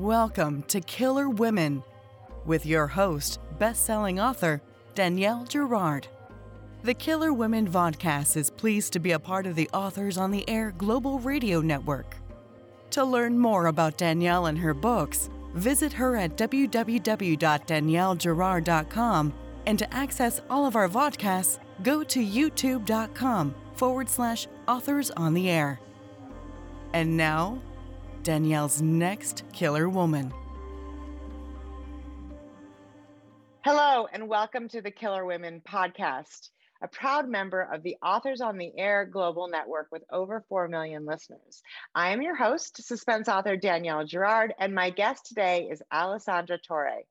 Welcome to Killer Women with your host, best-selling author Danielle Girard. The Killer Women Vodcast is pleased to be a part of the Authors on the Air Global Radio Network. To learn more about Danielle and her books, visit her at www.daniellegirard.com and to access all of our vodcasts, go to youtube.com forward slash authors on the air. And now, Danielle's next killer woman. Hello, and welcome to the Killer Women podcast, a proud member of the Authors on the Air Global Network with over 4 million listeners. I am your host, suspense author Danielle Girard, and my guest today is Alessandra Torre.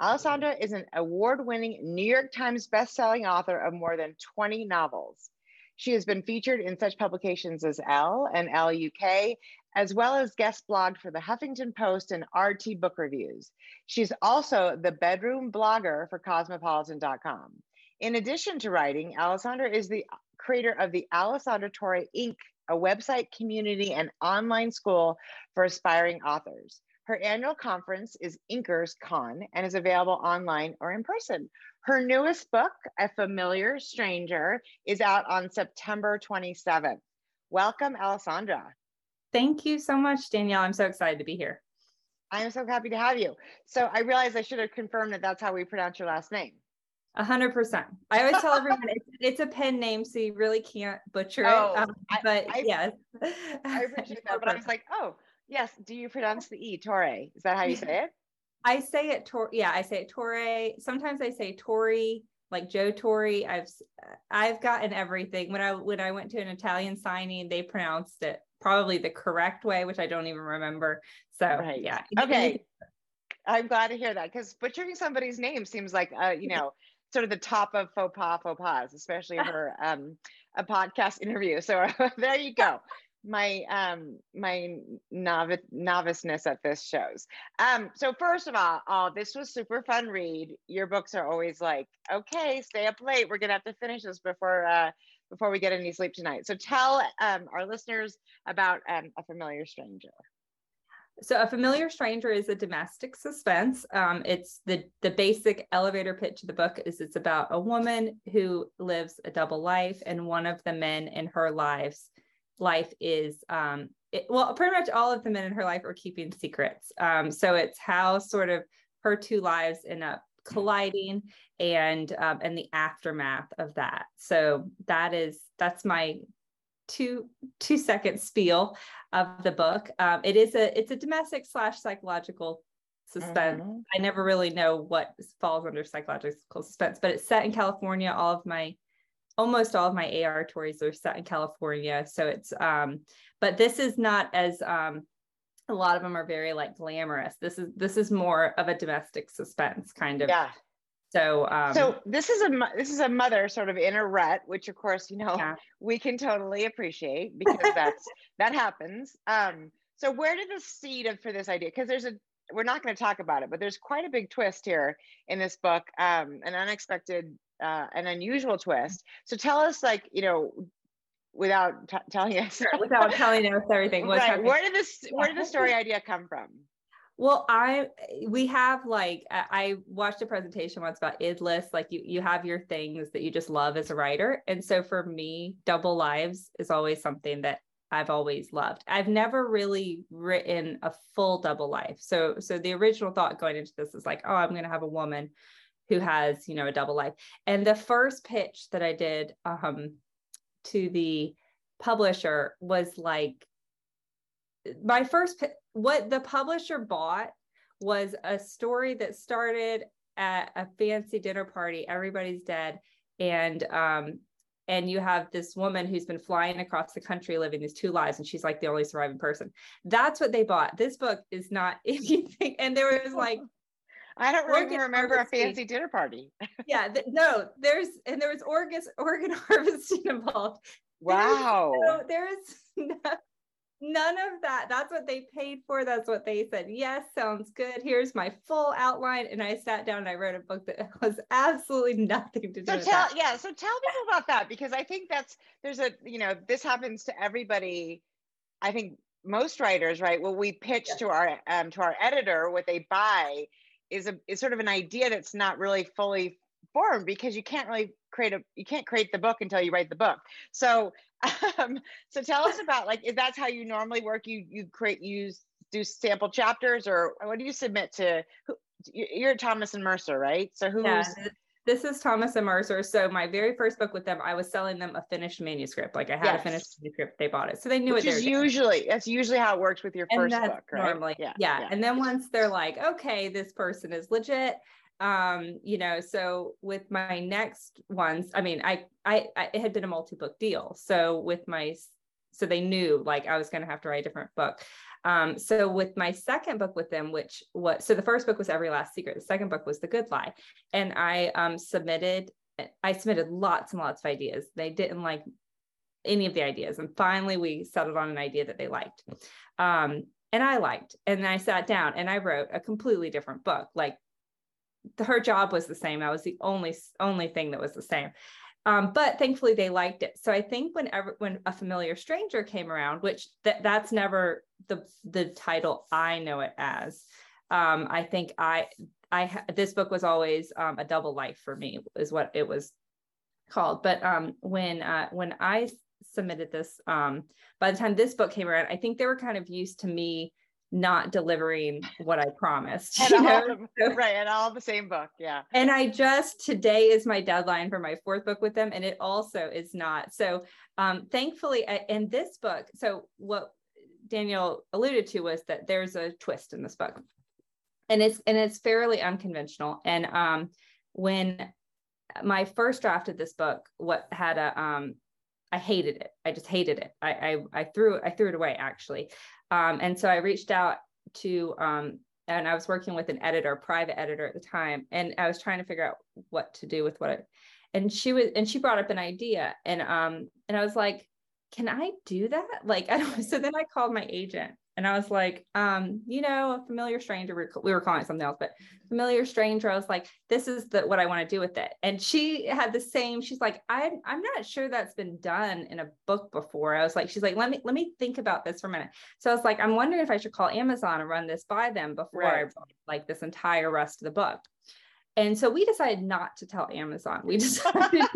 Alessandra is an award winning New York Times bestselling author of more than 20 novels. She has been featured in such publications as Elle and Elle UK, as well as guest blogged for the Huffington Post and RT Book Reviews. She's also the bedroom blogger for cosmopolitan.com. In addition to writing, Alessandra is the creator of the Alessandra Torre Inc., a website community and online school for aspiring authors. Her annual conference is Inkers Con and is available online or in person. Her newest book, A Familiar Stranger, is out on September 27th. Welcome, Alessandra. Thank you so much, Danielle. I'm so excited to be here. I am so happy to have you. So I realized I should have confirmed that that's how we pronounce your last name. A hundred percent. I always tell everyone it's, it's, a pen name, so you really can't butcher oh, it. Um, but I, yes, I appreciate that. But I was like, oh, yes. Do you pronounce the e Torre? Is that how you say it? I say it Tor. Yeah, I say it Torre. Sometimes I say Tori, like Joe Torre. I've I've gotten everything. When I when I went to an Italian signing, they pronounced it probably the correct way, which I don't even remember. So right. yeah. Okay. I'm glad to hear that because butchering somebody's name seems like uh, you know sort of the top of faux pas faux pas, especially for um, a podcast interview. So there you go my um my novice noviceness at this shows um so first of all oh this was super fun read your books are always like okay stay up late we're gonna have to finish this before uh before we get any sleep tonight. So tell um our listeners about um, a familiar stranger. So a familiar stranger is a domestic suspense. Um, it's the the basic elevator pitch of the book is it's about a woman who lives a double life and one of the men in her lives life is um, it, well pretty much all of the men in her life are keeping secrets. Um, so it's how sort of her two lives end up colliding and um, and the aftermath of that so that is that's my two two second spiel of the book um, it is a it's a domestic slash psychological suspense mm-hmm. i never really know what falls under psychological suspense but it's set in california all of my almost all of my A.R. Torres are set in California. So it's, um, but this is not as, um, a lot of them are very like glamorous. This is, this is more of a domestic suspense kind of. Yeah. So, um, so this is a, this is a mother sort of in a rut, which of course, you know, yeah. we can totally appreciate because that's, that happens. Um, so where did the seed of, for this idea? Cause there's a, we're not going to talk about it, but there's quite a big twist here in this book, um, an unexpected uh, an unusual twist. So tell us, like, you know, without t- telling us, without telling us everything. right. Where did this? Where did the story idea come from? Well, I we have like I watched a presentation once about id. Like you you have your things that you just love as a writer, and so for me, double lives is always something that I've always loved. I've never really written a full double life. So so the original thought going into this is like, oh, I'm going to have a woman who has you know a double life and the first pitch that i did um to the publisher was like my first what the publisher bought was a story that started at a fancy dinner party everybody's dead and um and you have this woman who's been flying across the country living these two lives and she's like the only surviving person. That's what they bought. This book is not anything and there was like I don't really remember harvesting. a fancy dinner party. yeah, th- no, there's and there was organ organ harvesting involved. Wow. There is, no, none of that. That's what they paid for. That's what they said. Yes, sounds good. Here's my full outline. And I sat down and I wrote a book that was absolutely nothing to do so with tell, that. Yeah. So tell people about that because I think that's there's a, you know, this happens to everybody. I think most writers, right? Well, we pitch to our um, to our editor, what they buy is a is sort of an idea that's not really fully formed because you can't really create a you can't create the book until you write the book. So um, so tell us about like if that's how you normally work. You you create use do sample chapters or what do you submit to? Who, you're Thomas and Mercer, right? So who's yeah, this is Thomas and Mercer. So my very first book with them, I was selling them a finished manuscript. Like I had yes. a finished manuscript, they bought it, so they knew Which it. Is usually that's usually how it works with your and first book, right? Normally, yeah, yeah. yeah. And then once they're like, okay, this person is legit, um you know so with my next ones i mean i i, I it had been a multi-book deal so with my so they knew like i was going to have to write a different book um so with my second book with them which was so the first book was every last secret the second book was the good lie. And i um submitted i submitted lots and lots of ideas. They didn't like any of the ideas. And finally we settled on an idea that they liked. Um and i liked. And i sat down and i wrote a completely different book. Like her job was the same. I was the only only thing that was the same. Um, but thankfully they liked it. So I think whenever when a familiar stranger came around, which that that's never the the title I know it as. Um, I think I I this book was always um, a double life for me is what it was called. But um, when uh, when I submitted this, um, by the time this book came around, I think they were kind of used to me not delivering what I promised. And all, right. And all the same book. Yeah. And I just today is my deadline for my fourth book with them. And it also is not. So um, thankfully, in this book, so what Danielle alluded to was that there's a twist in this book. And it's and it's fairly unconventional. And um, when my first draft of this book, what had a um, I hated it. I just hated it. I I, I threw I threw it away actually. Um, and so I reached out to, um, and I was working with an editor, private editor at the time, and I was trying to figure out what to do with what I, and she was, and she brought up an idea, and um, and I was like, can I do that? Like, I don't. So then I called my agent, and I was like, um, you know, a familiar stranger, we were calling it something else, but familiar stranger, I was like, this is the what I want to do with it. And she had the same, she's like, I'm I'm not sure that's been done in a book before. I was like, she's like, let me let me think about this for a minute. So I was like, I'm wondering if I should call Amazon and run this by them before right. I like this entire rest of the book. And so we decided not to tell Amazon. We decided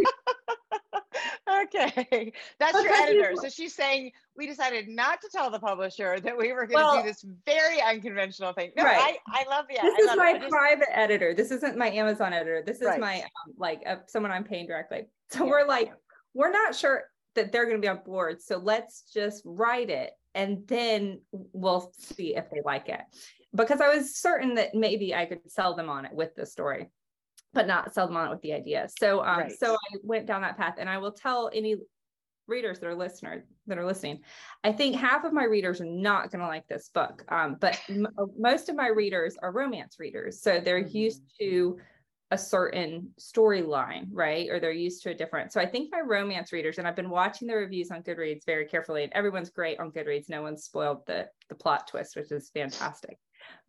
okay. That's your editor. So she's saying we decided not to tell the publisher that we were going to well, do this very unconventional thing. No, right. I, I love the This is my just, private editor. This isn't my Amazon editor. This is right. my um, like uh, someone I'm paying directly. So yeah. we're like, we're not sure that they're going to be on board. So let's just write it and then we'll see if they like it. Because I was certain that maybe I could sell them on it with the story but not sell them on it with the idea. So, um, right. so I went down that path, and I will tell any readers that are listeners that are listening. I think half of my readers are not going to like this book, um, but m- most of my readers are romance readers, so they're mm-hmm. used to a certain storyline, right? Or they're used to a different. So I think my romance readers, and I've been watching the reviews on Goodreads very carefully, and everyone's great on Goodreads. No one's spoiled the the plot twist, which is fantastic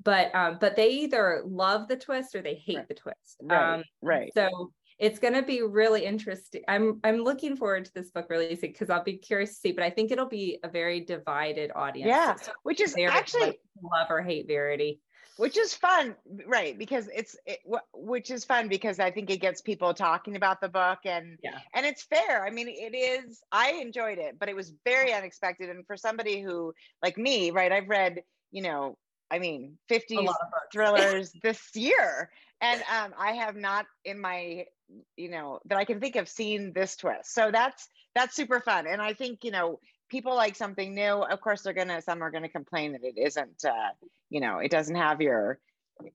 but um, but they either love the twist or they hate right. the twist. Right. Um, right. So it's going to be really interesting. I'm I'm looking forward to this book releasing because I'll be curious to see. But I think it'll be a very divided audience. Yeah, so which is actually like love or hate Verity. Which is fun, right? Because it's it, which is fun because I think it gets people talking about the book and yeah. and it's fair. I mean, it is. I enjoyed it, but it was very unexpected. And for somebody who like me, right? I've read you know I mean, 50 thrillers this year. And um, I have not in my, you know, that I can think of seen this twist. So that's that's super fun. And I think, you know, people like something new. Of course, they're gonna some are gonna complain that it isn't uh, you know, it doesn't have your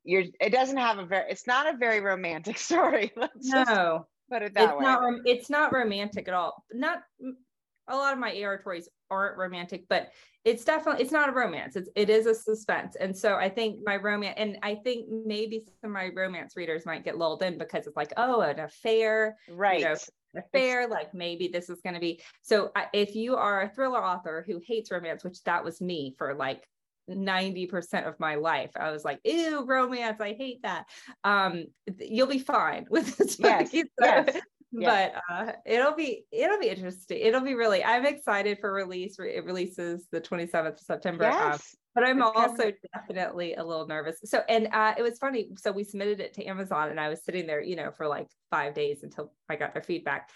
your it doesn't have a very it's not a very romantic story. Let's no. put it that it's way. Not, it's not romantic at all. Not a lot of my A.R. Torres aren't romantic, but it's definitely it's not a romance. It's it is a suspense. And so I think my romance and I think maybe some of my romance readers might get lulled in because it's like, oh, an affair. Right. You know, affair, like maybe this is going to be so if you are a thriller author who hates romance, which that was me for like 90% of my life. I was like, ew, romance, I hate that. Um, you'll be fine with this. Yes, yes yeah. but uh, it'll be it'll be interesting. It'll be really. I'm excited for release. It releases the 27th of September. Um, yes. Um, but I'm also definitely a little nervous. So, and uh, it was funny. So we submitted it to Amazon, and I was sitting there, you know, for like five days until I got their feedback.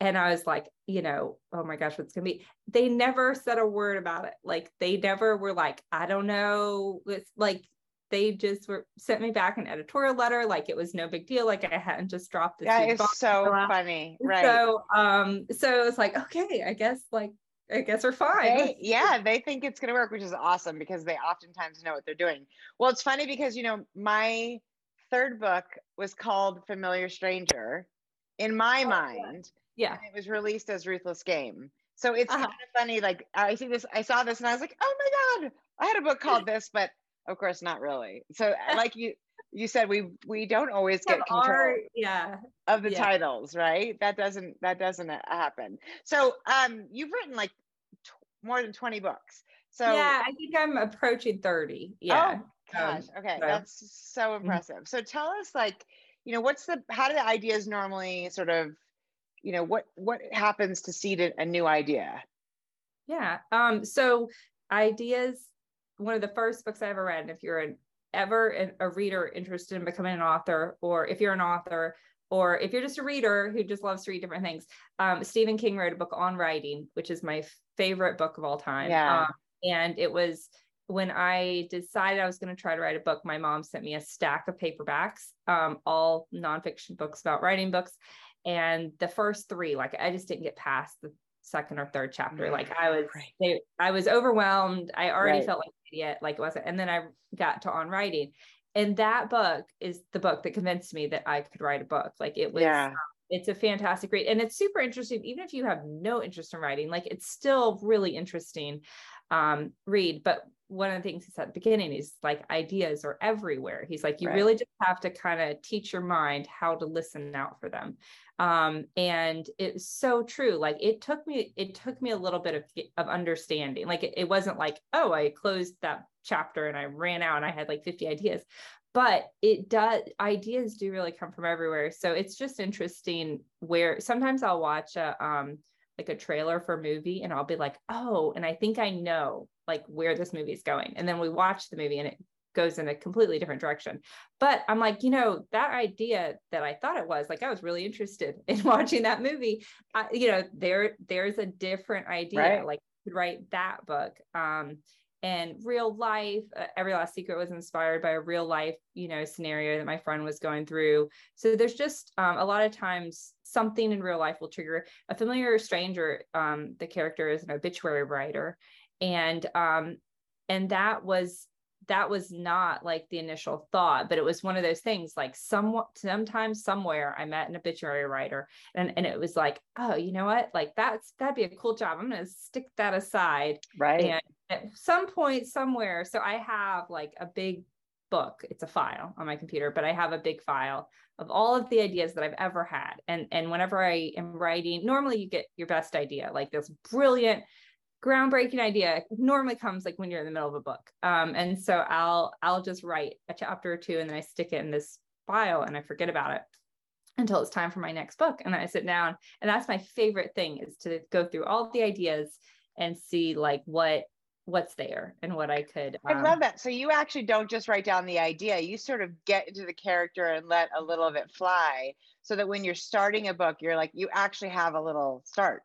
And I was like, you know, oh my gosh, what's gonna be? They never said a word about it. Like they never were like, I don't know. It's like they just were sent me back an editorial letter like it was no big deal like i hadn't just dropped the that is so funny right. So um so it was like okay i guess like i guess we're fine. They, yeah they think it's going to work which is awesome because they oftentimes know what they're doing. Well it's funny because you know my third book was called familiar stranger in my oh, mind yeah. it was released as ruthless game. So it's uh-huh. kind of funny like i see this i saw this and i was like oh my god i had a book called this but of course, not really. So, like you you said, we we don't always get control. Our, yeah. Of the yeah. titles, right? That doesn't that doesn't happen. So, um, you've written like t- more than twenty books. So yeah, I think I'm approaching thirty. Yeah. Oh gosh. Um, okay, so. that's so mm-hmm. impressive. So tell us, like, you know, what's the how do the ideas normally sort of, you know, what what happens to seed a, a new idea? Yeah. Um. So ideas one of the first books I ever read. If you're an, ever a reader interested in becoming an author, or if you're an author, or if you're just a reader who just loves to read different things, um, Stephen King wrote a book on writing, which is my favorite book of all time. Yeah. Um, and it was when I decided I was going to try to write a book, my mom sent me a stack of paperbacks, um, all nonfiction books about writing books. And the first three, like I just didn't get past the second or third chapter. Like I was, right. they, I was overwhelmed. I already right. felt like an idiot, like it wasn't. And then I got to on writing, and that book is the book that convinced me that I could write a book. Like it was, yeah. it's a fantastic read, and it's super interesting. Even if you have no interest in writing, like it's still really interesting um, read. But one of the things he said at the beginning is like ideas are everywhere. He's like, you right. really just have to kind of teach your mind how to listen out for them. Um, and it's so true. Like it took me, it took me a little bit of, of understanding. Like it, it wasn't like, oh, I closed that chapter and I ran out and I had like 50 ideas. But it does ideas do really come from everywhere. So it's just interesting where sometimes I'll watch a um like a trailer for a movie and I'll be like, oh, and I think I know like where this movie is going. And then we watch the movie and it goes in a completely different direction. But I'm like, you know, that idea that I thought it was, like I was really interested in watching that movie. I, you know, there there's a different idea. Right. Like could write that book. Um, and real life uh, every last secret was inspired by a real life you know scenario that my friend was going through so there's just um, a lot of times something in real life will trigger a familiar stranger um, the character is an obituary writer and um, and that was that was not like the initial thought, but it was one of those things like somewhat sometimes somewhere I met an obituary writer and, and it was like, oh, you know what? Like that's that'd be a cool job. I'm gonna stick that aside. Right. And at some point somewhere. So I have like a big book. It's a file on my computer, but I have a big file of all of the ideas that I've ever had. And and whenever I am writing, normally you get your best idea, like this brilliant groundbreaking idea normally comes like when you're in the middle of a book. Um, and so I'll I'll just write a chapter or two and then I stick it in this file and I forget about it until it's time for my next book. And then I sit down and that's my favorite thing is to go through all the ideas and see like what what's there and what I could. Um, I love that. So you actually don't just write down the idea, you sort of get into the character and let a little of it fly so that when you're starting a book, you're like, you actually have a little start.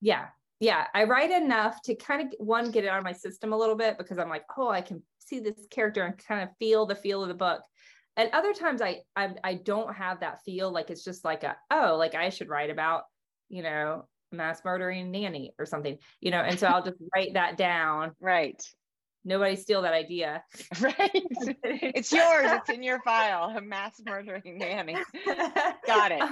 Yeah. Yeah. I write enough to kind of one, get it out of my system a little bit because I'm like, oh, I can see this character and kind of feel the feel of the book. And other times I, I I don't have that feel like it's just like a oh like I should write about you know mass murdering nanny or something, you know, and so I'll just write that down. Right. Nobody steal that idea. Right. it's yours. It's in your file. A mass murdering nanny. Got it.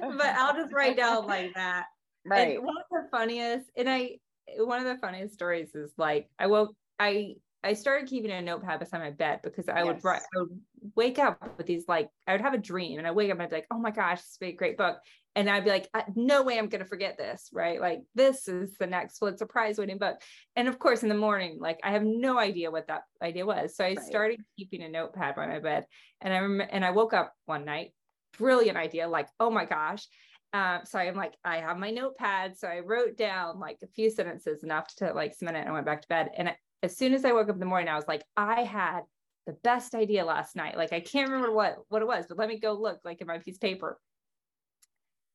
but I'll just write down like that. Right. And one of the funniest, and I one of the funniest stories is like I woke I I started keeping a notepad beside my bed because I yes. would write, I would wake up with these like I would have a dream and I wake up and I'd be like, oh my gosh, this is a great book and I'd be like, no way I'm going to forget this, right? Like, this is the next Pulitzer Prize winning book. And of course, in the morning, like, I have no idea what that idea was. So I right. started keeping a notepad by my bed. And I remember, and I woke up one night, brilliant idea, like, oh my gosh. Um, so I'm like, I have my notepad. So I wrote down like a few sentences enough to like cement it and I went back to bed. And I, as soon as I woke up in the morning, I was like, I had the best idea last night. Like I can't remember what what it was, but let me go look like in my piece of paper.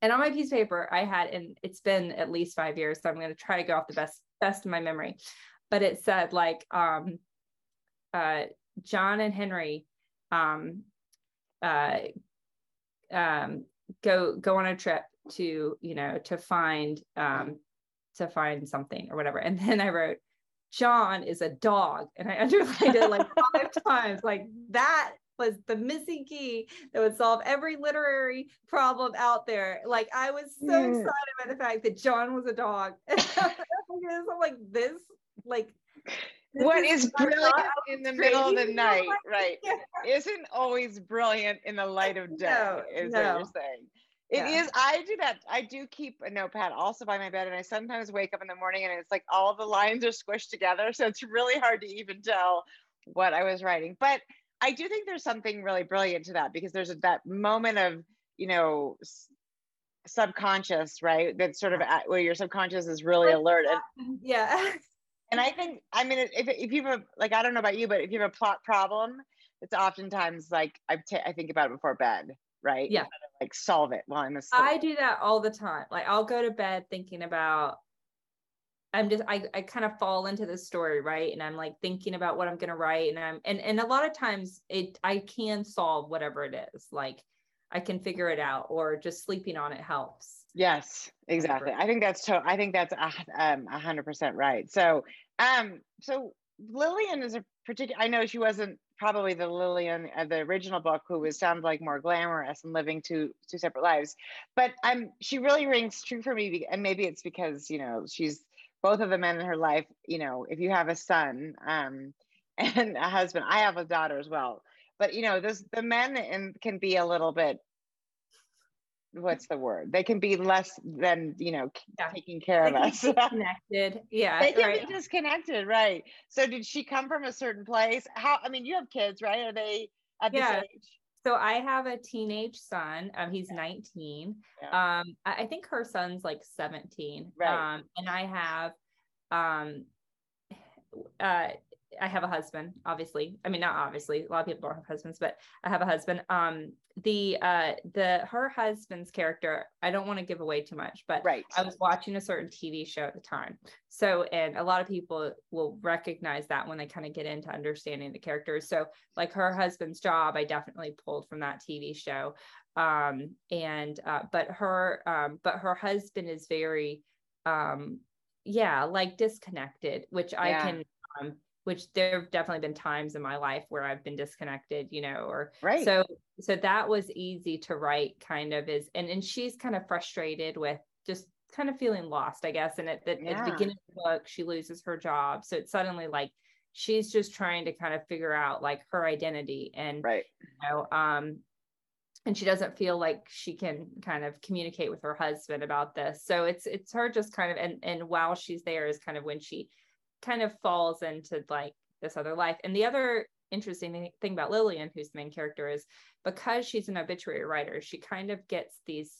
And on my piece of paper, I had, and it's been at least five years, so I'm going to try to go off the best best of my memory. But it said like um, uh, John and Henry um, uh, um, go go on a trip to you know to find um, to find something or whatever. And then I wrote John is a dog. And I underlined it like five times. Like that was the missing key that would solve every literary problem out there. Like I was so yeah. excited by the fact that John was a dog. I'm like this, like this what is, is brilliant in the middle of the night, right? Yeah. Isn't always brilliant in the light of day, no, is no. what you're saying. It yeah. is. I do that. I do keep a notepad also by my bed, and I sometimes wake up in the morning and it's like all the lines are squished together, so it's really hard to even tell what I was writing. But I do think there's something really brilliant to that because there's a, that moment of you know subconscious, right? That sort of at, where your subconscious is really alert. And, yeah. And I think, I mean, if if you have a, like, I don't know about you, but if you have a plot problem, it's oftentimes like I, t- I think about it before bed right? Yeah. Like solve it while I'm asleep. I do that all the time. Like I'll go to bed thinking about I'm just I, I kind of fall into the story, right? And I'm like thinking about what I'm gonna write. And I'm and and a lot of times it I can solve whatever it is. Like I can figure it out or just sleeping on it helps. Yes, exactly. I think that's to, I think that's um, a hundred percent right. So um so Lillian is a particular I know she wasn't probably the Lillian of the original book who was sounded like more glamorous and living two two separate lives. But I'm she really rings true for me, and maybe it's because you know she's both of the men in her life. You know, if you have a son um, and a husband, I have a daughter as well. But you know, this the men in, can be a little bit what's the word? They can be less than you know yeah. taking care of us. Connected, yeah. They can right. be disconnected, right? So, did she come from a certain place? How? I mean, you have kids, right? Are they at yeah. this age? So I have a teenage son. Um, he's 19. Yeah. Um, I think her son's like 17. Right. Um, and I have um uh I have a husband, obviously. I mean, not obviously. A lot of people don't have husbands, but I have a husband. Um, the uh, the her husband's character. I don't want to give away too much, but right. I was watching a certain TV show at the time. So, and a lot of people will recognize that when they kind of get into understanding the characters. So, like her husband's job, I definitely pulled from that TV show. Um, and uh, but her, um, but her husband is very, um, yeah, like disconnected, which yeah. I can. Um, which there have definitely been times in my life where I've been disconnected, you know, or right. So so that was easy to write kind of is and and she's kind of frustrated with just kind of feeling lost, I guess. And at the, yeah. at the beginning of the book, she loses her job. So it's suddenly like she's just trying to kind of figure out like her identity and right. you know, um and she doesn't feel like she can kind of communicate with her husband about this. So it's it's her just kind of and and while she's there is kind of when she kind of falls into like this other life. And the other interesting thing about Lillian, who's the main character, is because she's an obituary writer, she kind of gets these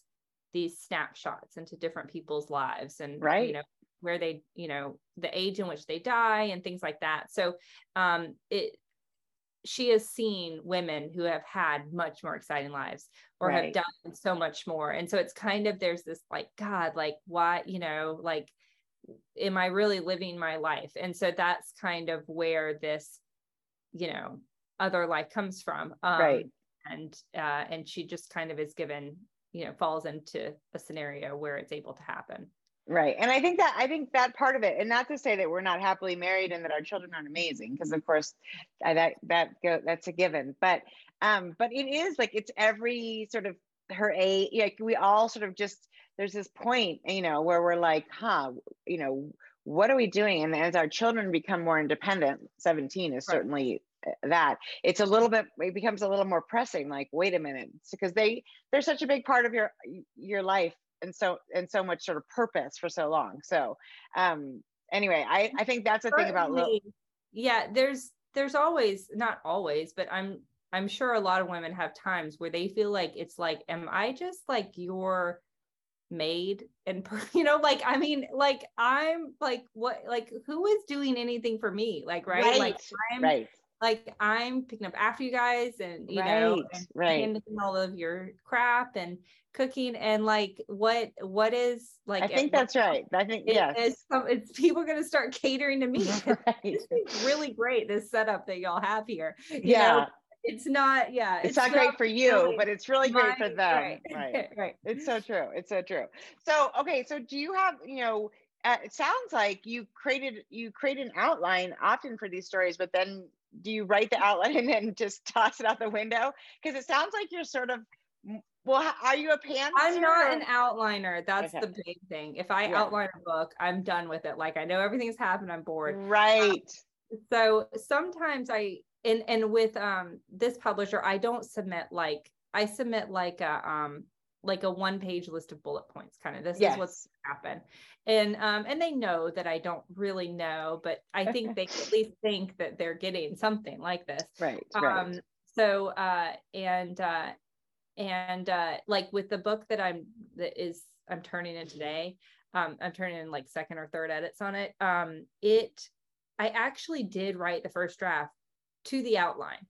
these snapshots into different people's lives and right. you know where they you know the age in which they die and things like that so um it she has seen women who have had much more exciting lives or right. have done so much more and so it's kind of there's this like god like why you know like am I really living my life? And so that's kind of where this, you know, other life comes from. Um, right. And uh, and she just kind of is given, you know, falls into a scenario where it's able to happen. Right. And I think that I think that part of it, and not to say that we're not happily married and that our children aren't amazing, because of course I, that that go, that's a given. But um, but it is like it's every sort of her age, like we all sort of just there's this point, you know, where we're like, huh, you know, what are we doing? And as our children become more independent, 17 is right. certainly uh, that it's a little bit it becomes a little more pressing like wait a minute because they they're such a big part of your your life and so and so much sort of purpose for so long so um anyway i i think that's the thing about love. yeah there's there's always not always but i'm i'm sure a lot of women have times where they feel like it's like am i just like your maid and you know like i mean like i'm like what like who is doing anything for me like right, right. like i'm right like I'm picking up after you guys and you right, know and right. all of your crap and cooking and like what what is like I think that's right. I think yeah. It's, it's people are gonna start catering to me. Right. It's really great this setup that y'all have here. You yeah. Know, it's not yeah it's, it's not great for you really but it's really great for them right. right right it's so true it's so true so okay so do you have you know uh, it sounds like you created you create an outline often for these stories but then do you write the outline and then just toss it out the window? Because it sounds like you're sort of well, are you a pantser? I'm not an outliner. That's okay. the big thing. If I yeah. outline a book, I'm done with it. Like I know everything's happened, I'm bored. Right. Um, so sometimes I and and with um this publisher, I don't submit like I submit like a um like a one page list of bullet points kind of this yes. is what's happen and um and they know that i don't really know but i think they at least think that they're getting something like this right um right. so uh and uh and uh like with the book that i'm that is i'm turning in today um i'm turning in like second or third edits on it um it i actually did write the first draft to the outline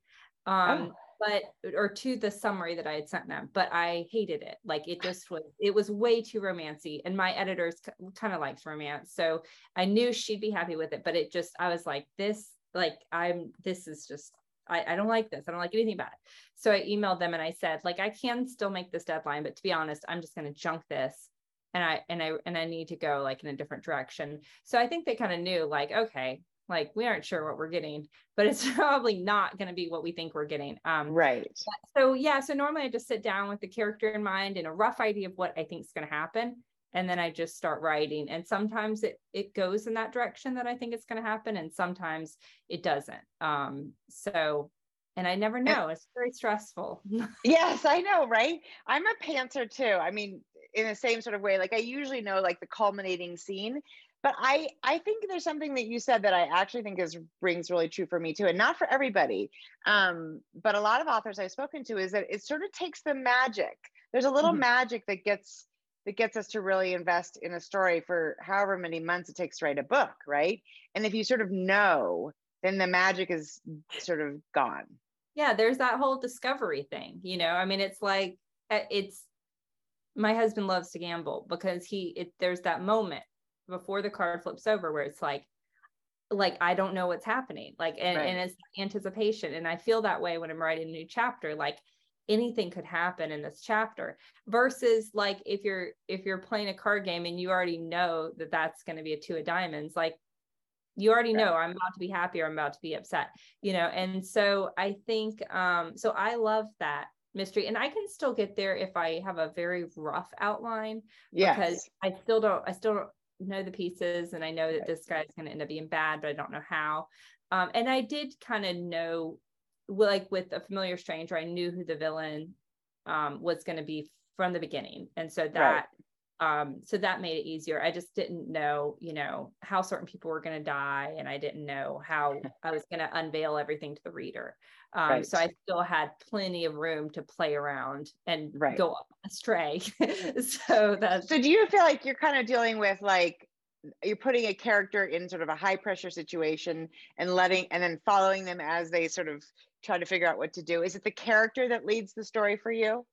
um oh but or to the summary that I had sent them, but I hated it. Like it just was, it was way too romancy. And my editors kind of likes romance. So I knew she'd be happy with it, but it just, I was like, this, like, I'm, this is just, I, I don't like this. I don't like anything about it. So I emailed them and I said, like, I can still make this deadline, but to be honest, I'm just going to junk this and I and I and I need to go like in a different direction. So I think they kind of knew like okay, like we aren't sure what we're getting but it's probably not going to be what we think we're getting um, right. so yeah so normally i just sit down with the character in mind and a rough idea of what i think is going to happen and then i just start writing and sometimes it it goes in that direction that i think it's going to happen and sometimes it doesn't um, so and i never know it's very stressful. Yes i know right? I'm a pantser too i mean in the same sort of way like i usually know like the culminating scene but i i think there's something that you said that i actually think is rings really true for me too and not for everybody. Um, but a lot of authors i've spoken to is that it sort of takes the magic. There's a little mm-hmm. magic that gets that gets us to really invest in a story for however many months it takes to write a book right? And if you sort of know then the magic is sort of gone. Yeah there's that whole discovery thing you know? I mean it's like uh, it's my husband loves to gamble because he it, there's that moment before the card flips over where it's like like I don't know what's happening. Like and, right. and it's anticipation. And I feel that way when I'm writing a new chapter. Like anything could happen in this chapter versus like if you're if you're playing a card game and you already know that that's going to be a two of diamonds like you already know i'm about to be happy or i'm about to be upset you know and so i think um so i love that mystery and i can still get there if i have a very rough outline yes. because i still don't i still don't know the pieces and I know that this guy's going to end up being bad, but I don't know how. Um, and I did kind of know, like with a familiar stranger, I knew who the villain um, was going to be from the beginning. And so that, right. Um, so that made it easier. I just didn't know, you know, how certain people were going to die. And I didn't know how I was going to unveil everything to the reader. Um, right. So I still had plenty of room to play around and right. go astray. so that's. So do you feel like you're kind of dealing with like you're putting a character in sort of a high pressure situation and letting and then following them as they sort of try to figure out what to do? Is it the character that leads the story for you?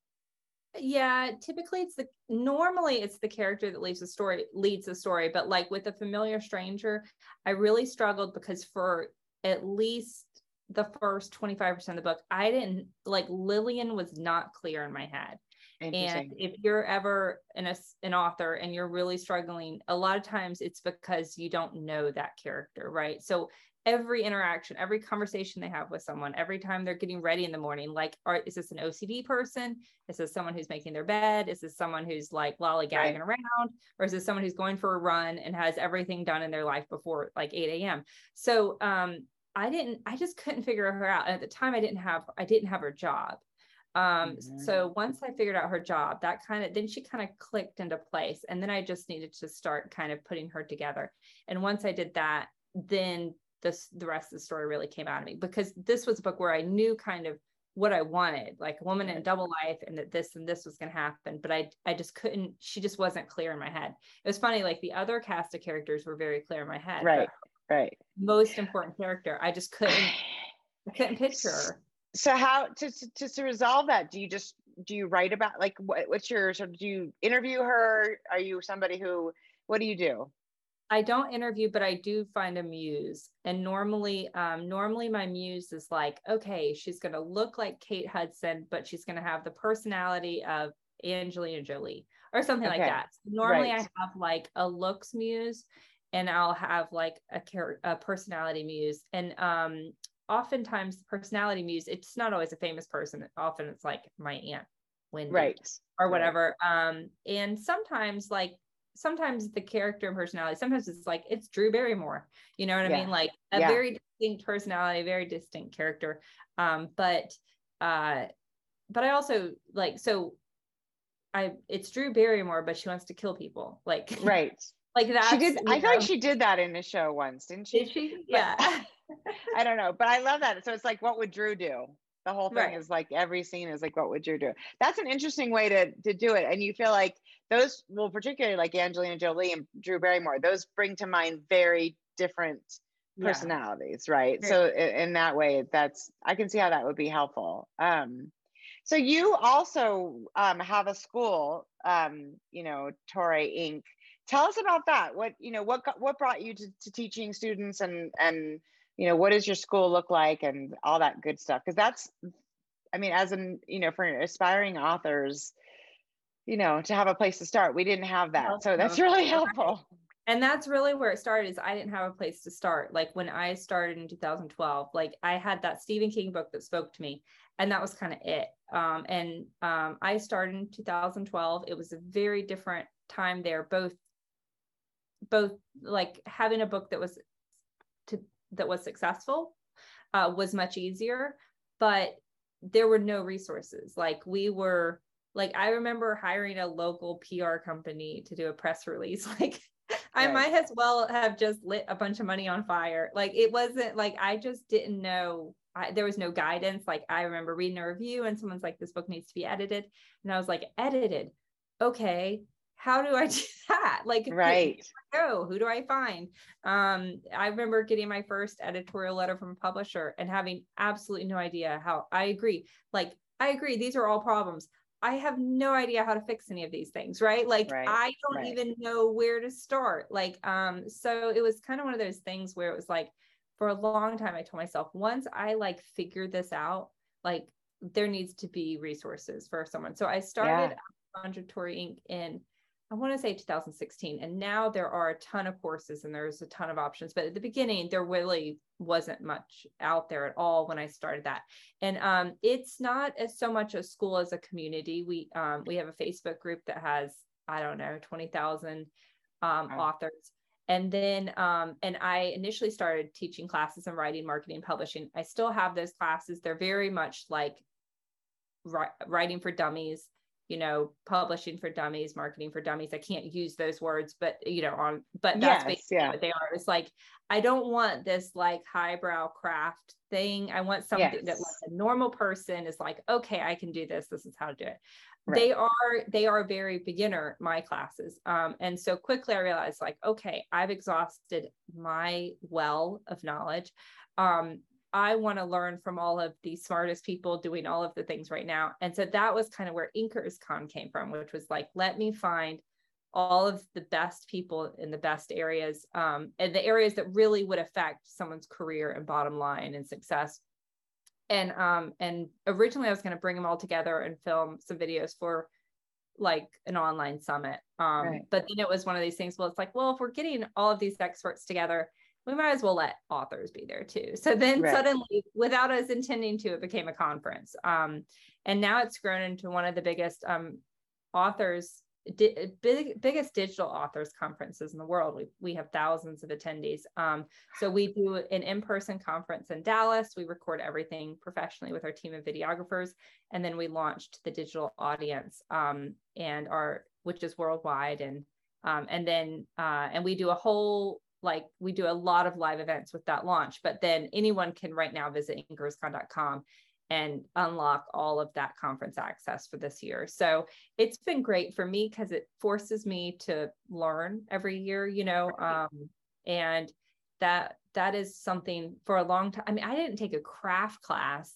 Yeah typically it's the normally it's the character that leads the story leads the story but like with a familiar stranger i really struggled because for at least the first 25% of the book, I didn't like Lillian was not clear in my head. And if you're ever in a, an author and you're really struggling, a lot of times it's because you don't know that character, right? So every interaction, every conversation they have with someone, every time they're getting ready in the morning, like, are, is this an OCD person? Is this someone who's making their bed? Is this someone who's like lollygagging right. around? Or is this someone who's going for a run and has everything done in their life before like 8 a.m.? So um, I didn't, I just couldn't figure her out. And at the time I didn't have, I didn't have her job. Um, mm-hmm. so once I figured out her job, that kind of, then she kind of clicked into place. And then I just needed to start kind of putting her together. And once I did that, then this, the rest of the story really came out of me because this was a book where I knew kind of what I wanted, like a woman in a double life, and that this and this was going to happen. But I, I just couldn't. She just wasn't clear in my head. It was funny. Like the other cast of characters were very clear in my head. Right. Right. Most important character, I just couldn't. I couldn't picture. Her. So how to, to to resolve that? Do you just do you write about like what, what's your sort of do you interview her? Are you somebody who what do you do? I don't interview, but I do find a muse. And normally, um, normally my muse is like, okay, she's going to look like Kate Hudson, but she's going to have the personality of Angelina Jolie or something okay. like that. So normally, right. I have like a looks muse, and I'll have like a, char- a personality muse. And um, oftentimes, the personality muse, it's not always a famous person. Often, it's like my aunt Wendy, right, or whatever. Right. Um, and sometimes, like sometimes the character and personality, sometimes it's like it's Drew Barrymore. You know what yeah. I mean? Like a yeah. very distinct personality, very distinct character. Um, but uh, but I also like so I it's Drew Barrymore, but she wants to kill people. Like right. like that. She did I feel like she did that in the show once, didn't she? Did she? Yeah. I don't know. But I love that. So it's like what would Drew do? The whole thing right. is like every scene is like, what would Drew do? That's an interesting way to to do it. And you feel like those, well, particularly like Angelina Jolie and Drew Barrymore, those bring to mind very different personalities, yeah. right? So in that way, that's I can see how that would be helpful. Um, so you also um, have a school, um, you know, Torre Inc. Tell us about that. What you know, what what brought you to, to teaching students and and you know what does your school look like and all that good stuff because that's i mean as an you know for aspiring authors you know to have a place to start. We didn't have that. So that's really helpful. And that's really where it started is i didn't have a place to start. Like when i started in 2012 like i had that stephen king book that spoke to me and that was kind of it. Um, and um, i started in 2012 it was a very different time there both both like having a book that was to that was successful uh, was much easier, but there were no resources. Like we were, like I remember hiring a local PR company to do a press release. Like I right. might as well have just lit a bunch of money on fire. Like it wasn't like I just didn't know. I, there was no guidance. Like I remember reading a review and someone's like, "This book needs to be edited," and I was like, "Edited? Okay, how do I do that? Like, right. Who go? Who do I find? Um, I remember getting my first editorial letter from a publisher and having absolutely no idea how I agree. Like, I agree, these are all problems. I have no idea how to fix any of these things, right? Like right, I don't right. even know where to start. Like, um, so it was kind of one of those things where it was like, for a long time, I told myself, once I like figure this out, like there needs to be resources for someone. So I started yeah. Inc. in I want to say 2016. And now there are a ton of courses and there's a ton of options. But at the beginning, there really wasn't much out there at all when I started that. And um, it's not as so much a school as a community. We um, we have a Facebook group that has I don't know 20,000 um, authors. And then um, and I initially started teaching classes in writing, marketing, publishing. I still have those classes. They're very much like writing for dummies you know, publishing for dummies, marketing for dummies. I can't use those words, but you know, on but that's yes, basically yeah. what they are. It's like I don't want this like highbrow craft thing. I want something yes. that like a normal person is like, okay, I can do this. This is how to do it. Right. They are they are very beginner my classes, um, and so quickly I realized like, okay, I've exhausted my well of knowledge. Um, I want to learn from all of the smartest people doing all of the things right now. And so that was kind of where Inkers Con came from, which was like, let me find all of the best people in the best areas um, and the areas that really would affect someone's career and bottom line and success. And um, and originally I was going to bring them all together and film some videos for like an online summit. Um, right. But then it was one of these things. Well, it's like, well, if we're getting all of these experts together, we might as well let authors be there too. So then right. suddenly, without us intending to, it became a conference. Um, and now it's grown into one of the biggest um, authors, di- big, biggest digital authors conferences in the world. We, we have thousands of attendees. Um, so we do an in-person conference in Dallas. We record everything professionally with our team of videographers. And then we launched the digital audience um, and our, which is worldwide. And um, and then uh, and we do a whole like we do a lot of live events with that launch but then anyone can right now visit inkerscon.com and unlock all of that conference access for this year. So it's been great for me because it forces me to learn every year, you know, um, and that that is something for a long time. I mean, I didn't take a craft class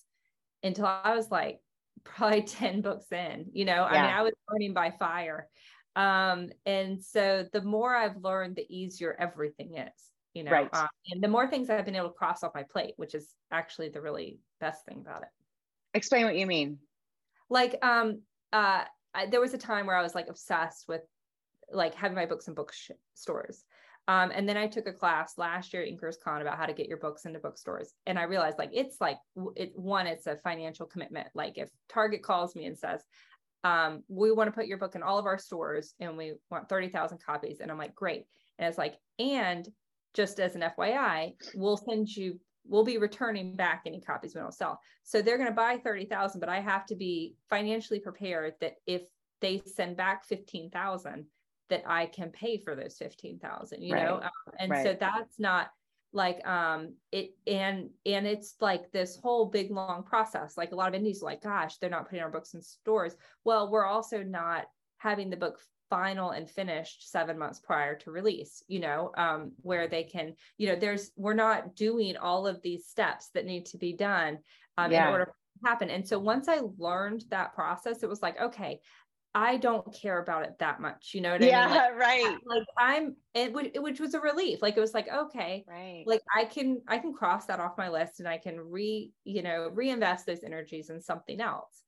until I was like probably 10 books in, you know, yeah. I mean, I was learning by fire. Um, and so the more I've learned, the easier everything is, you know, right. um, and the more things I've been able to cross off my plate, which is actually the really best thing about it. Explain what you mean. Like, um, uh, I, there was a time where I was like obsessed with like having my books in bookstores. Um, and then I took a class last year at Inkers Con about how to get your books into bookstores. And I realized like it's like it one, it's a financial commitment. Like if Target calls me and says, um, we want to put your book in all of our stores and we want 30,000 copies. And I'm like, great. And it's like, and just as an FYI, we'll send you, we'll be returning back any copies we don't sell. So they're going to buy 30,000, but I have to be financially prepared that if they send back 15,000, that I can pay for those 15,000, you right. know? Um, and right. so that's not like um it and and it's like this whole big long process. Like a lot of indies like gosh they're not putting our books in stores. Well we're also not having the book final and finished seven months prior to release you know um, where they can you know there's we're not doing all of these steps that need to be done um, yeah. in order to happen. And so once i learned that process it was like okay I don't care about it that much. You know what yeah, I mean? Like, right. Like I'm it would which was a relief. Like it was like, okay, right. Like I can I can cross that off my list and I can re, you know, reinvest those energies in something else.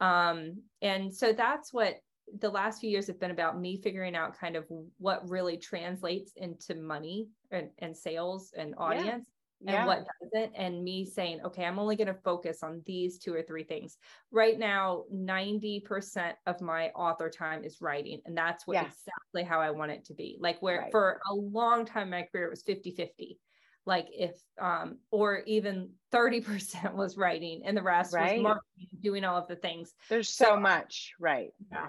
Um, and so that's what the last few years have been about me figuring out kind of what really translates into money and, and sales and audience and yeah. what doesn't and me saying okay i'm only going to focus on these two or three things right now 90% of my author time is writing and that's what yeah. exactly how i want it to be like where right. for a long time in my career it was 50 50 like if um or even 30% was writing and the rest right. was marketing doing all of the things there's so, so much right yeah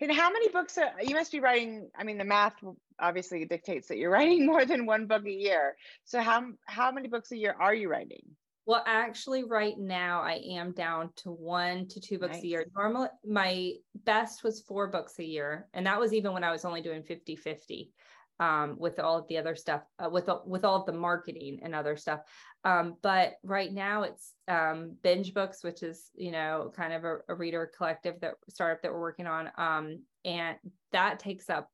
and how many books are, you must be writing? I mean, the math obviously dictates that you're writing more than one book a year. So how how many books a year are you writing? Well, actually, right now I am down to one to two books nice. a year. Normally, my best was four books a year, and that was even when I was only doing 50 50 um, with all of the other stuff, uh, with with all of the marketing and other stuff. Um, but right now it's um, binge books, which is you know kind of a, a, reader collective that startup that we're working on, um, and that takes up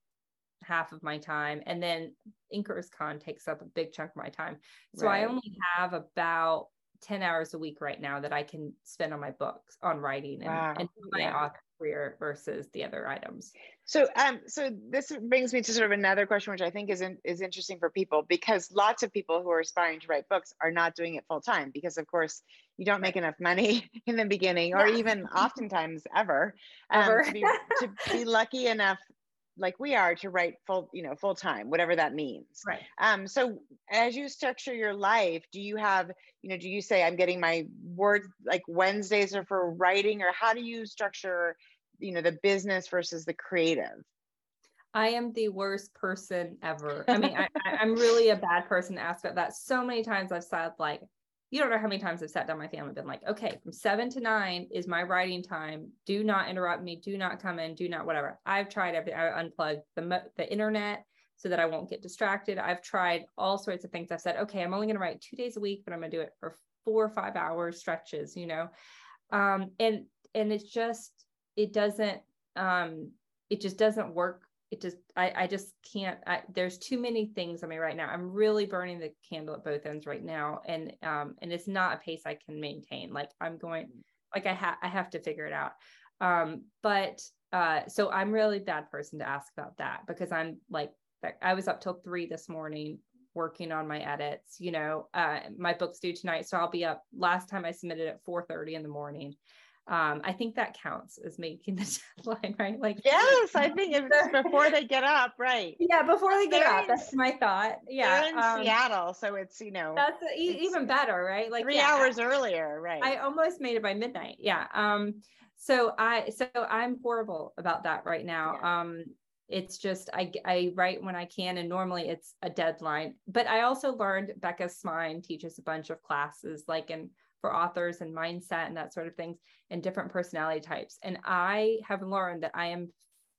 half of my time, and then Inkers Con takes up a big chunk of my time. So right. I only have about 10 hours a week right now that I can spend on my books on writing and, wow. and my yeah. author career versus the other items. So um so this brings me to sort of another question which I think is in, is interesting for people because lots of people who are aspiring to write books are not doing it full time because of course you don't make enough money in the beginning or even oftentimes ever, um, ever. to, be, to be lucky enough like we are to write full you know full time whatever that means right um so as you structure your life do you have you know do you say i'm getting my words like wednesdays are for writing or how do you structure you know the business versus the creative I am the worst person ever. I mean, I, am really a bad person to ask about that. So many times I've said, like, you don't know how many times I've sat down my family and been like, okay, from seven to nine is my writing time. Do not interrupt me. Do not come in. Do not whatever. I've tried everything. I unplugged the the internet so that I won't get distracted. I've tried all sorts of things. I've said, okay, I'm only going to write two days a week, but I'm going to do it for four or five hour stretches. You know, um, and and it's just it doesn't um, it just doesn't work it just I, I just can't I, there's too many things on me right now. I'm really burning the candle at both ends right now. And um and it's not a pace i can maintain. Like i'm going like i have i have to figure it out. Um but uh so i'm really bad person to ask about that because i'm like i was up till three this morning working on my edits you know uh my book's due tonight. So i'll be up last time i submitted at 4 30 in the morning um, I think that counts as making the deadline, right? Like yes, I think it's before they get up, right? Yeah, before they get they're up. In, that's my thought. Yeah, in um, Seattle, so it's you know that's even better, right? Like three yeah, hours earlier, right? I almost made it by midnight. Yeah. Um. So I so I'm horrible about that right now. Yeah. Um. It's just I I write when I can, and normally it's a deadline. But I also learned Becca Syme teaches a bunch of classes, like in for authors and mindset and that sort of things and different personality types. And I have learned that I am,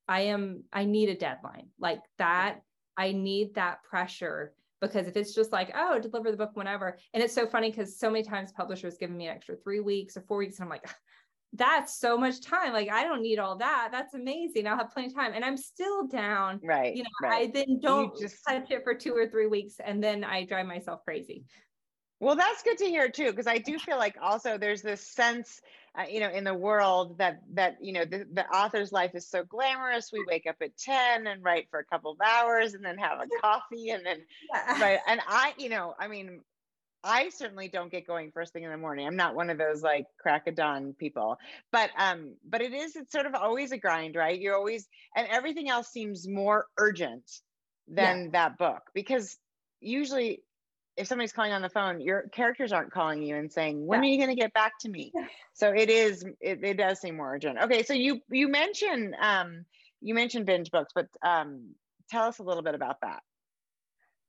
I am, I need a deadline like that. I need that pressure because if it's just like, oh, deliver the book whenever. And it's so funny because so many times publishers give me an extra three weeks or four weeks. And I'm like, that's so much time. Like I don't need all that. That's amazing. I'll have plenty of time. And I'm still down. Right. You know, right. I then don't just touch it for two or three weeks and then I drive myself crazy. Well, that's good to hear too, because I do feel like also there's this sense, uh, you know, in the world that that you know the, the author's life is so glamorous. We wake up at ten and write for a couple of hours, and then have a coffee, and then yeah. right. And I, you know, I mean, I certainly don't get going first thing in the morning. I'm not one of those like crack a dawn people. But um, but it is it's sort of always a grind, right? You're always and everything else seems more urgent than yeah. that book because usually if somebody's calling on the phone, your characters aren't calling you and saying, "When yeah. are you going to get back to me?" Yeah. So it is it, it does seem more urgent. Okay, so you you mentioned um you mentioned binge books, but um tell us a little bit about that.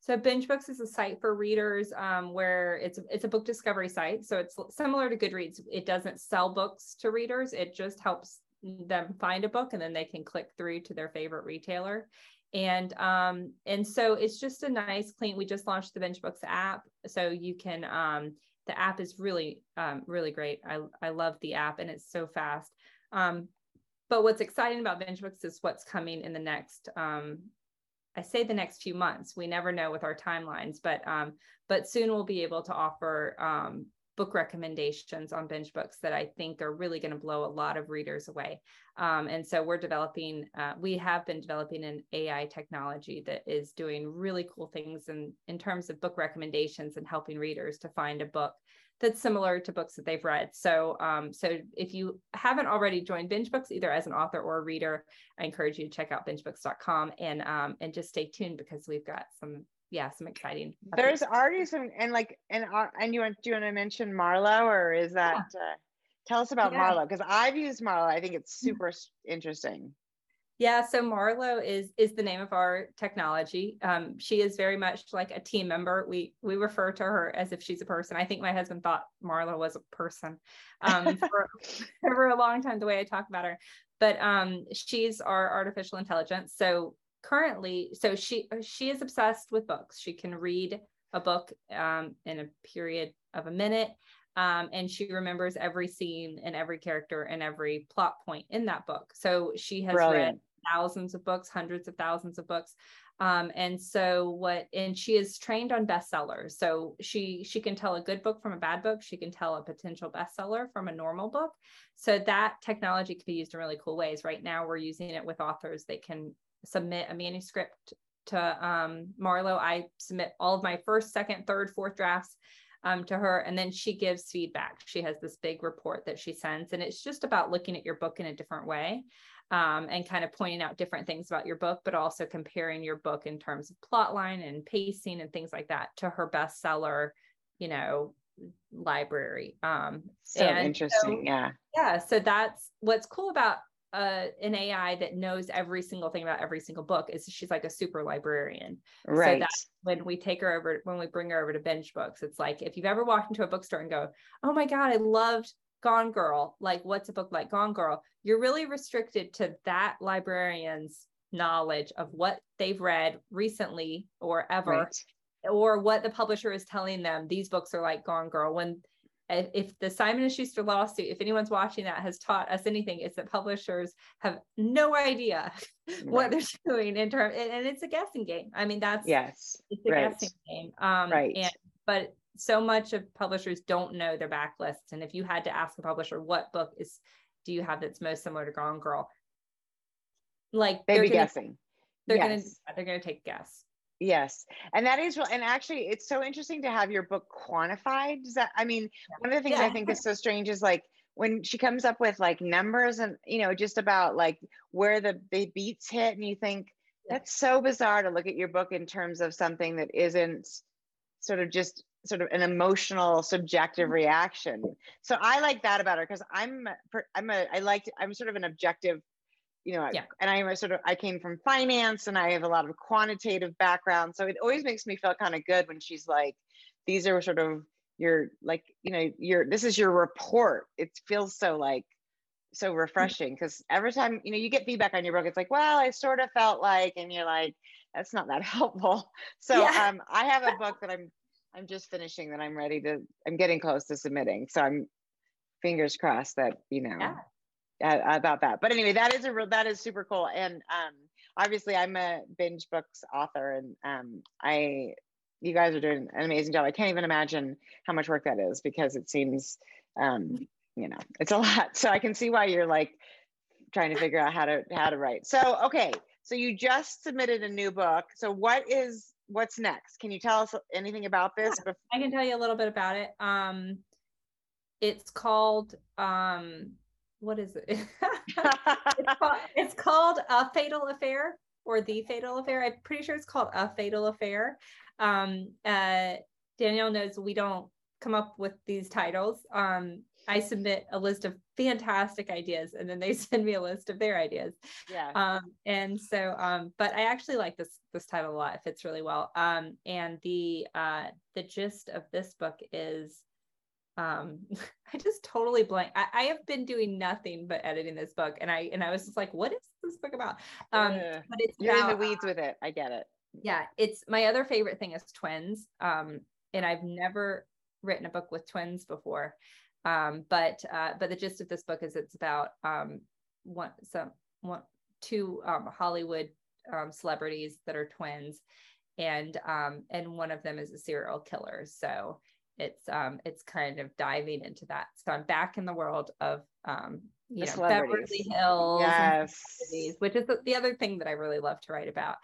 So binge books is a site for readers um, where it's it's a book discovery site. So it's similar to Goodreads. It doesn't sell books to readers. It just helps them find a book and then they can click through to their favorite retailer. And um, and so it's just a nice clean. We just launched the BingeBooks app, so you can. Um, the app is really um, really great. I I love the app and it's so fast. Um, but what's exciting about BingeBooks is what's coming in the next um, I say the next few months. We never know with our timelines, but um, but soon we'll be able to offer um, book recommendations on binge books that I think are really going to blow a lot of readers away. Um, and so we're developing, uh, we have been developing an AI technology that is doing really cool things in, in terms of book recommendations and helping readers to find a book that's similar to books that they've read. So, um, so if you haven't already joined Binge Books either as an author or a reader, I encourage you to check out BingeBooks.com and um, and just stay tuned because we've got some yeah some exciting. There's already some and like and uh, and you want do you want to mention Marlowe or is that? Yeah. Uh, tell us about yeah. Marlowe because I've used Marlowe. I think it's mm-hmm. super interesting. Yeah, so Marlowe is is the name of our technology. Um, she is very much like a team member. We we refer to her as if she's a person. I think my husband thought Marlowe was a person um, for, for a long time. The way I talk about her, but um, she's our artificial intelligence. So currently, so she she is obsessed with books. She can read a book um, in a period of a minute. Um, and she remembers every scene and every character and every plot point in that book. So she has Brilliant. read thousands of books, hundreds of thousands of books. Um, and so what and she is trained on bestsellers so she she can tell a good book from a bad book she can tell a potential bestseller from a normal book so that technology can be used in really cool ways right now we're using it with authors they can submit a manuscript to um, marlowe i submit all of my first second third fourth drafts um, to her and then she gives feedback she has this big report that she sends and it's just about looking at your book in a different way um, and kind of pointing out different things about your book, but also comparing your book in terms of plot line and pacing and things like that to her bestseller, you know, library. Um, so interesting. So, yeah. Yeah. So that's what's cool about uh, an AI that knows every single thing about every single book is she's like a super librarian. Right. So that when we take her over, when we bring her over to BingeBooks, it's like if you've ever walked into a bookstore and go, "Oh my god, I loved Gone Girl, like what's a book like Gone Girl, you're really restricted to that librarian's knowledge of what they've read recently or ever, right. or what the publisher is telling them. These books are like Gone Girl. When if the Simon and Schuster lawsuit, if anyone's watching that has taught us anything, it's that publishers have no idea right. what they're doing in terms, and it's a guessing game. I mean, that's yes, it's a right. guessing game. Um, right. And, but so much of publishers don't know their backlists. And if you had to ask a publisher what book is do you have that's most similar to Gone Girl, like they'd be gonna, guessing. They're yes. gonna they're gonna take guess. Yes. And that is real. And actually it's so interesting to have your book quantified. Does that I mean, one of the things yeah. I think is so strange is like when she comes up with like numbers and you know, just about like where the, the beats hit and you think that's so bizarre to look at your book in terms of something that isn't sort of just sort of an emotional subjective mm-hmm. reaction so i like that about her because i'm i'm a i like i'm sort of an objective you know yeah. and i'm a sort of i came from finance and i have a lot of quantitative background so it always makes me feel kind of good when she's like these are sort of you're like you know you're this is your report it feels so like so Mm. refreshing because every time you know you get feedback on your book it's like well i sort of felt like and you're like that's not that helpful so Yeah. um i have a book that i'm i'm just finishing that i'm ready to i'm getting close to submitting so i'm fingers crossed that you know Yeah. Uh, about that. But anyway that is a real that is super cool. And um obviously i'm a binge books author and um i you guys are doing an amazing job. I can't even imagine how much work that is because it seems um you know it's a lot. So i can see why you're like trying to figure out how to how to write. So okay. So you just submitted a new book. So what is what's next? Can you tell us anything about this? Bef- I can tell you a little bit about it. Um, it's called um, what is it? it's, called, it's called a fatal affair or the fatal affair. I'm pretty sure it's called a fatal affair. Um, uh, Danielle knows we don't come up with these titles. Um, I submit a list of fantastic ideas, and then they send me a list of their ideas. yeah Um, and so, um, but I actually like this this title a lot. It fits really well. Um, and the uh, the gist of this book is, um, I just totally blank. I, I have been doing nothing but editing this book, and I and I was just like, what is this book about? Um, but it's you're in the about, weeds with it i get it yeah, it's my other favorite thing is twins. Um, and I've never written a book with twins before. Um, but uh, but the gist of this book is it's about um one some one two um Hollywood um celebrities that are twins and um and one of them is a serial killer. So it's um it's kind of diving into that. So I'm back in the world of um you The know Beverly. Hills yes which is the, the other thing that I really love to write about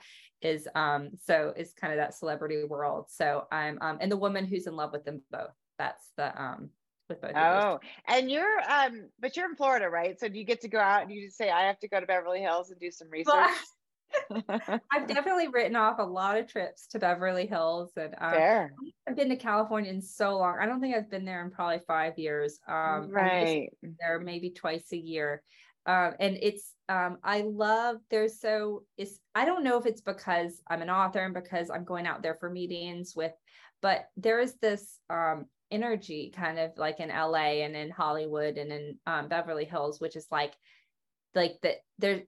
is um so it's kind of that celebrity world. So I'm um and the woman who's in love with them both. That's the um with both. Oh, and you're um, but you're in Florida, right? So do you get to go out and you just say, I have to go to Beverly Hills and do some research? I've definitely written off a lot of trips to Beverly Hills and um, Fair. I've been to California in so long. I don't think I've been there in probably five years. Um, right. there maybe twice a year. Um, and it's um, I love there's so it's I don't know if it's because I'm an author and because I'm going out there for meetings with, but there is this um, energy kind of like in LA and in Hollywood and in um, Beverly Hills, which is like like that there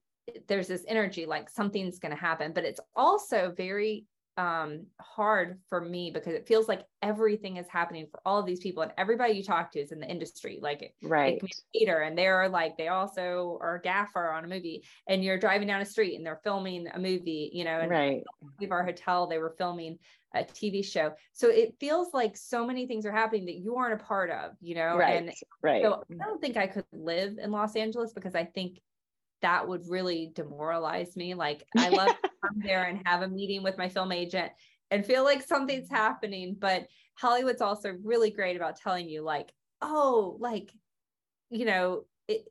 there's this energy like something's going to happen, but it's also very um hard for me because it feels like everything is happening for all of these people and everybody you talk to is in the industry like Right. theater and they're like they also are a gaffer on a movie and you're driving down a street and they're filming a movie you know and Right. leave our hotel they were filming a tv show so it feels like so many things are happening that you aren't a part of you know Right. and Right. so i don't think i could live in los angeles because i think that would really demoralize me like i love to come there and have a meeting with my film agent and feel like something's happening but hollywood's also really great about telling you like oh like you know it,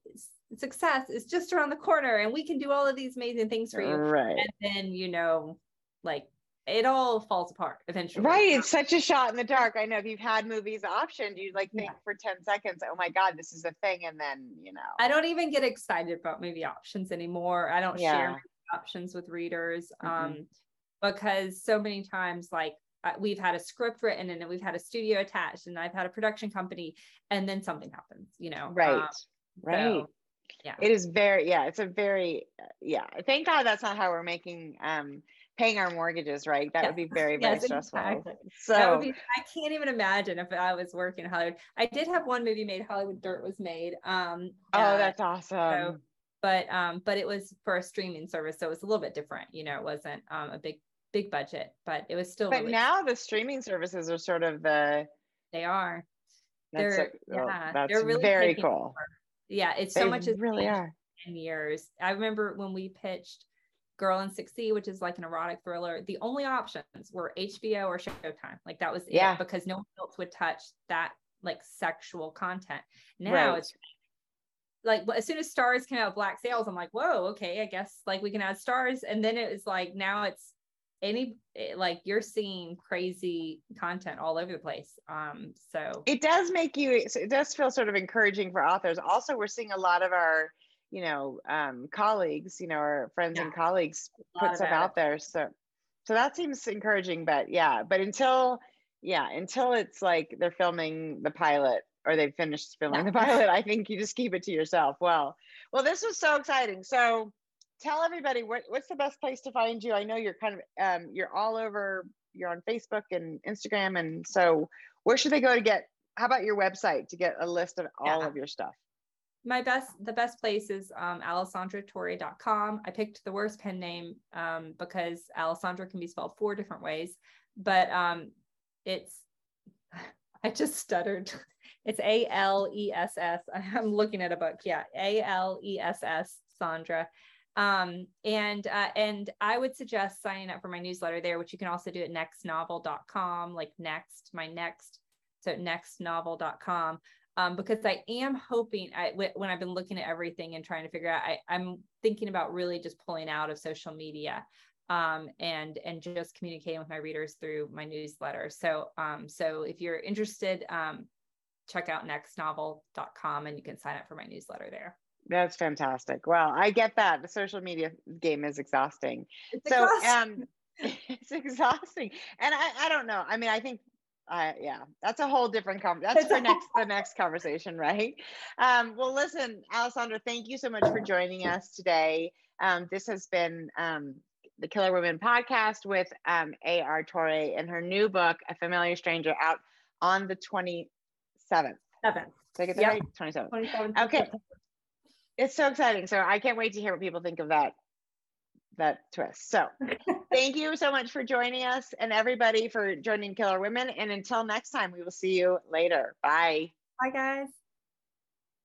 success is just around the corner and we can do all of these amazing things for you Right. and then you know like it all falls apart eventually Right. It's such a shot in the dark. I know if you've had movies optioned, you like think Yeah. for 10 seconds, oh my God, this is a thing. And then, you know. I don't even get excited about movie options anymore. I don't share Yeah. movie options with readers Mhm. um, because so many times, like we've had a script written and then we've had a studio attached, and I've had a production company, and then something happens. You know, right. Um, right. so, yeah. It is very, yeah, it's a very, uh, yeah. Thank God that's not how we're making, um, paying our mortgages, right? That would be very, very Yes, stressful. exactly. So, be. I can't even imagine if I was working in Hollywood. I did have one movie made. Hollywood Dirt was made. Um, oh, uh, that's awesome. but um but it was for a streaming service so it was a little bit different you know it wasn't um a big big budget but it was still but really- now the streaming services are sort of the, they are that's, They're- a- well, yeah, that's they're really very cool. Yeah it's They so much as really are. 10 years i remember when we pitched girl in 6 which is like an erotic thriller the only options were hbo or showtime like that was Yeah. it because no one else would touch that like sexual content now Right. it's like as soon as Starz came out Black Sails i'm like whoa okay i guess like we can add stars and then it was like now it's any like you're seeing crazy content all over the place um so it does make you it does feel sort of encouraging for authors also we're seeing a lot of our you know um, colleagues you know our friends and colleagues put stuff out there so so that seems encouraging but yeah but until yeah, until it's like they're filming the pilot or they've finished filming yeah. the pilot, I think you just keep it to yourself. Well, well, this was so exciting. So tell everybody what, what's the best place to find you. I know you're kind of um, you're all over. You're on Facebook and Instagram, and so where should they go to get? How about your website to get a list of all yeah. of your stuff? my best the best place is um, alessandratorre.com i picked the worst pen name um, because alessandra can be spelled four different ways but um, it's i just stuttered it's a-l-e-s-s i'm looking at a book yeah a-l-e-s-s sandra um, and uh, and i would suggest signing up for my newsletter there which you can also do at nextnovel.com like next my next so nextnovel.com um, because I am hoping I, when I've been looking at everything and trying to figure out, I, I'm thinking about really just pulling out of social media um, and and just communicating with my readers through my newsletter. So um, so if you're interested, um, check out nextnovel.com and you can sign up for my newsletter there. That's fantastic. Well, I get that the social media game is exhausting. It's so exhausting. um, it's exhausting, and I I don't know. I mean, I think uh, yeah, that's a whole different conversation. That's for next the next conversation, right? Um, well, listen, Alessandra, thank you so much for joining us today. Um, this has been um, the Killer Women podcast with um, A.R. Torre and her new book, A Familiar Stranger, out on the 27th. Seventh. Did I get that yep. right? 27th. 27th. Okay. It's so exciting. So I can't wait to hear what people think of that that twist. So thank you so much for joining us and everybody for joining Killer Women. And until next time, we will see you later. Bye. Bye, guys.